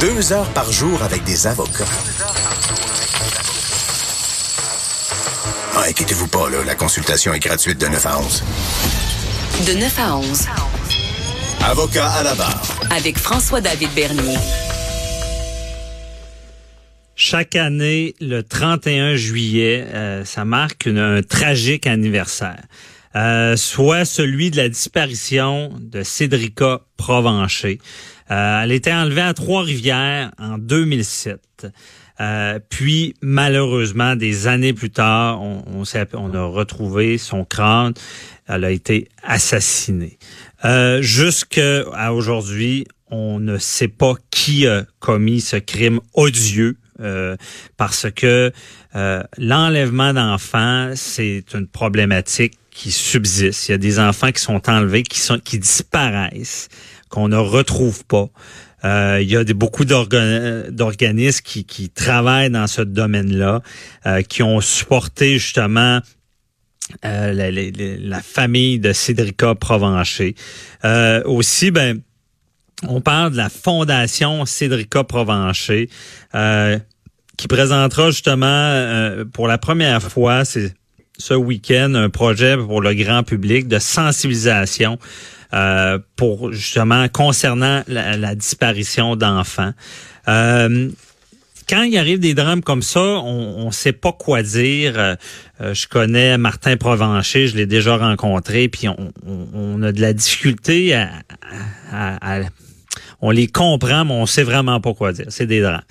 Deux heures par jour avec des avocats. Ah, inquiétez-vous pas, là, la consultation est gratuite de 9 à 11. De 9 à 11. Avocat à la barre. Avec François-David Bernier. Chaque année, le 31 juillet, euh, ça marque une- un tragique anniversaire. Euh, soit celui de la disparition de Cédrica Provencher. Euh, elle était enlevée à Trois-Rivières en 2007. Euh, puis, malheureusement, des années plus tard, on, a retrouvé son crâne. Elle a été assassinée. Euh, Jusqu'à aujourd'hui, on ne sait pas qui a commis ce crime odieux. euh, parce que euh, l'enlèvement d'enfants, c'est une problématique qui subsiste. Il y a des enfants qui sont enlevés, qui disparaissent, qu'on ne retrouve pas. Euh, il y a beaucoup d'orga- d'organismes qui, travaillent dans ce domaine-là, euh, qui ont supporté justement euh, la, famille de Cédrica Provencher. Aussi, ben, on parle de la fondation Cédrica Provencher, qui présentera justement pour la première fois, ce week-end, un projet pour le grand public de sensibilisation euh, pour justement concernant la, disparition d'enfants. Euh, quand il arrive des drames comme ça, on ne sait pas quoi dire. Euh, je connais Martin Provencher, je l'ai déjà rencontré, puis on, on- on a de la difficulté à, à- à- on les comprend, mais on sait vraiment pas quoi dire. C'est des drames.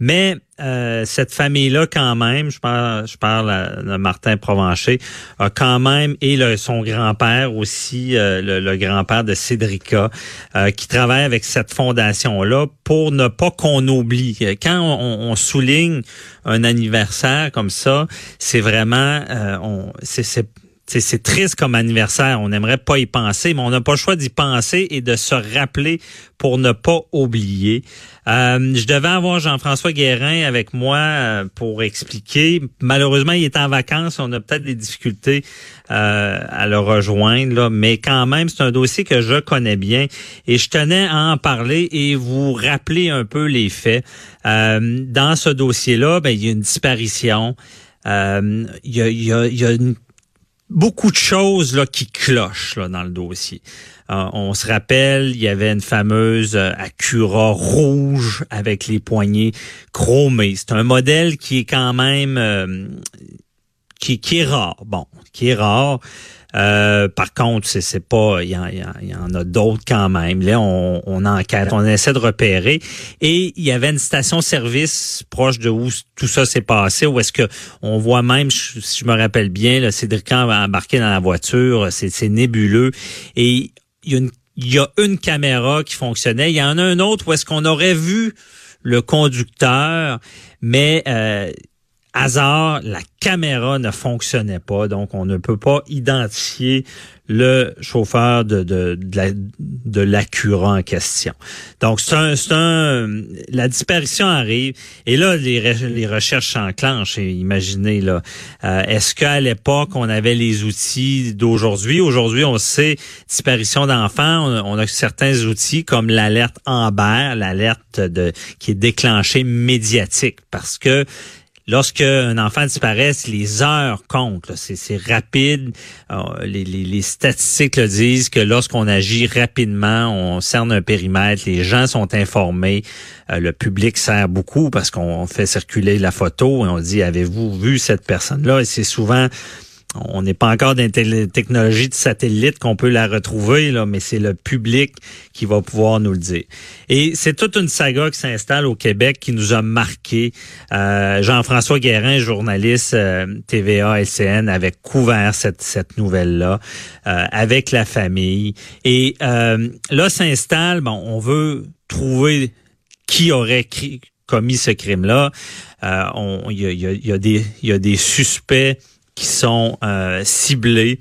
Mais euh, cette famille-là, quand même, je parle, je parle de Martin Provencher, a quand même, et le- son grand-père aussi, euh, le, le grand-père de Cédrica, euh, qui travaille avec cette fondation-là pour ne pas qu'on oublie. Quand on, on souligne un anniversaire comme ça, c'est vraiment, euh, on, c'est, c'est triste comme anniversaire. On n'aimerait pas y penser, mais on n'a pas le choix d'y penser et de se rappeler pour ne pas oublier. Euh, je devais avoir Jean-François Guérin avec moi euh, pour expliquer. Malheureusement, il est en vacances. On a peut-être des difficultés euh, à le rejoindre, là, mais quand même, c'est un dossier que je connais bien et je tenais à en parler et vous rappeler un peu les faits. Euh, dans ce dossier-là, ben, il y a une disparition. Euh, il y a, il y a, il y a une beaucoup de choses là qui clochent là, dans le dossier. Euh, on se rappelle, il y avait une fameuse euh, Acura rouge avec les poignées chromées. C'est un modèle qui est quand même euh, qui, qui est rare. Bon, qui est rare. Euh, par contre, c'est, pas, il y, en- y en- a d'autres quand même. Là, on, on enquête, on essaie de repérer. Et il y avait une station-service proche de où tout ça s'est passé, où est-ce que on voit même, si je me rappelle bien, là, Cédric a embarqué dans la voiture, c'est, nébuleux. Et il y a une y a une caméra qui fonctionnait. Il y en a un autre où est-ce qu'on aurait vu le conducteur, mais euh, hasard, la caméra ne fonctionnait pas, donc on ne peut pas identifier le chauffeur de, de, de, en question. Donc, c'est un, un, la disparition arrive, et là, les, re- les recherches s'enclenchent. Imaginez, là, euh, est-ce qu'à l'époque, on avait les outils d'aujourd'hui? Aujourd'hui, on sait, disparition d'enfants, on, on a certains outils comme l'alerte Amber, l'alerte qui est déclenchée médiatique, parce que Lorsque un enfant disparaît, les heures comptent. C'est, rapide. Les statistiques le disent que lorsqu'on agit rapidement, on cerne un périmètre, les gens sont informés, euh, le public sert beaucoup parce qu'on fait circuler la photo et on dit avez-vous vu cette personne-là Et c'est souvent on n'est pas encore dans une télé- technologie de satellite qu'on peut la retrouver, là, mais c'est le public qui va pouvoir nous le dire. Et c'est toute une saga qui s'installe au Québec qui nous a marqué. Euh, Jean-François Guérin, journaliste euh, TVA LCN, avait couvert cette, cette nouvelle-là euh, avec la famille. Et euh, là s'installe, bon, on veut trouver qui aurait commis ce crime-là. Il y a des suspects qui sont euh, ciblés.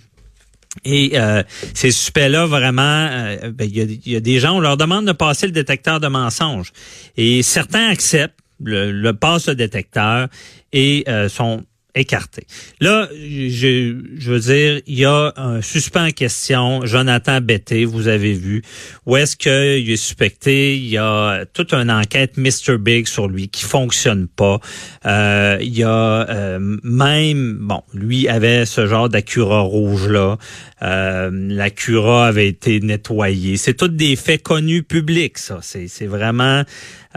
Et euh, ces suspects-là, vraiment, euh, ben, il y, a, des gens, on leur demande de passer le détecteur de mensonges. Et certains acceptent, le, passent le détecteur et sont écarté. Là, je, veux dire, il y a un suspect en question, Jonathan Betté, vous avez vu, où est-ce qu'il est suspecté, il y a toute une enquête Mr. Big sur lui qui fonctionne pas. Euh, il y a euh, même, bon, lui avait ce genre d'acura rouge-là. Euh, L'acura avait été nettoyée. C'est tous des faits connus publics, ça. C'est vraiment...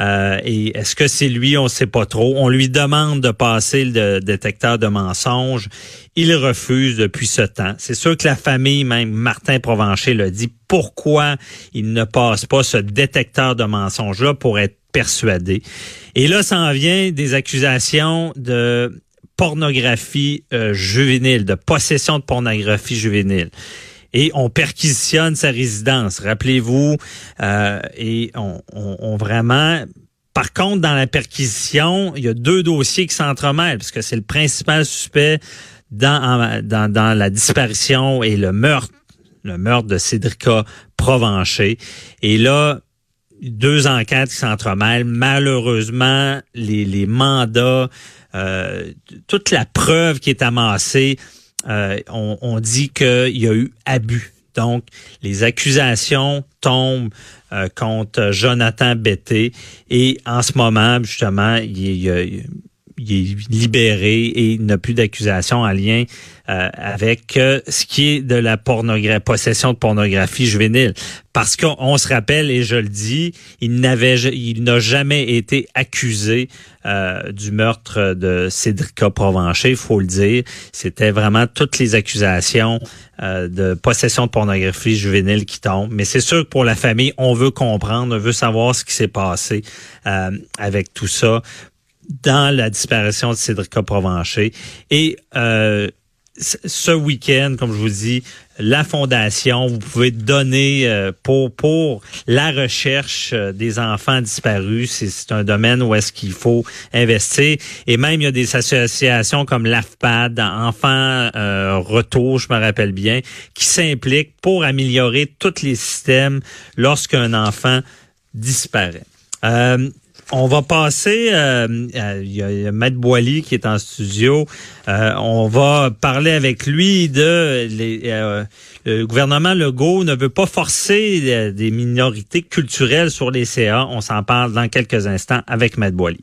Euh, et est-ce que c'est lui? On sait pas trop. On lui demande de passer le détecteur de mensonges. Il refuse depuis ce temps. C'est sûr que la famille, même Martin Provencher l'a dit, pourquoi il ne passe pas ce détecteur de mensonges-là pour être persuadé? Et là, ça en vient des accusations de pornographie euh, juvénile, de possession de pornographie juvénile et on perquisitionne sa résidence. Rappelez-vous, euh, et on, on, vraiment. Par contre, dans la perquisition, il y a deux dossiers qui s'entremêlent, parce que c'est le principal suspect dans, dans, dans la disparition et le meurtre, le meurtre de Cédrica Provencher. Et là, deux enquêtes qui s'entremêlent. Malheureusement, les, les mandats, euh, toute la preuve qui est amassée euh, on, dit qu'il y a eu abus. Donc, les accusations tombent euh, contre Jonathan Betté et en ce moment, justement, il, il, il est libéré et il n'a plus d'accusation en lien euh, avec euh, ce qui est de la pornographie, possession de pornographie juvénile. Parce qu'on se rappelle, et je le dis, il n'avait, il n'a jamais été accusé euh, du meurtre de Cédrica Provencher, il faut le dire. C'était vraiment toutes les accusations de possession de pornographie juvénile qui tombent. Mais c'est sûr que pour la famille, on veut comprendre, on veut savoir ce qui s'est passé avec tout ça dans la disparition de Cédrica Provencher. Et euh, ce week-end, comme je vous dis, la fondation, vous pouvez donner euh, pour pour la recherche euh, des enfants disparus. C'est un domaine où est-ce qu'il faut investir. Et même il y a des associations comme l'AFPAD, Enfants euh, Retour, je me rappelle bien, qui s'impliquent pour améliorer tous les systèmes lorsqu'un enfant disparaît. Euh, on va passer, euh, il y, a Maître Boily qui est en studio. Euh, on va parler avec lui de les, euh, le gouvernement Legault ne veut pas forcer des minorités culturelles sur les CA. On s'en parle dans quelques instants avec Maître Boily.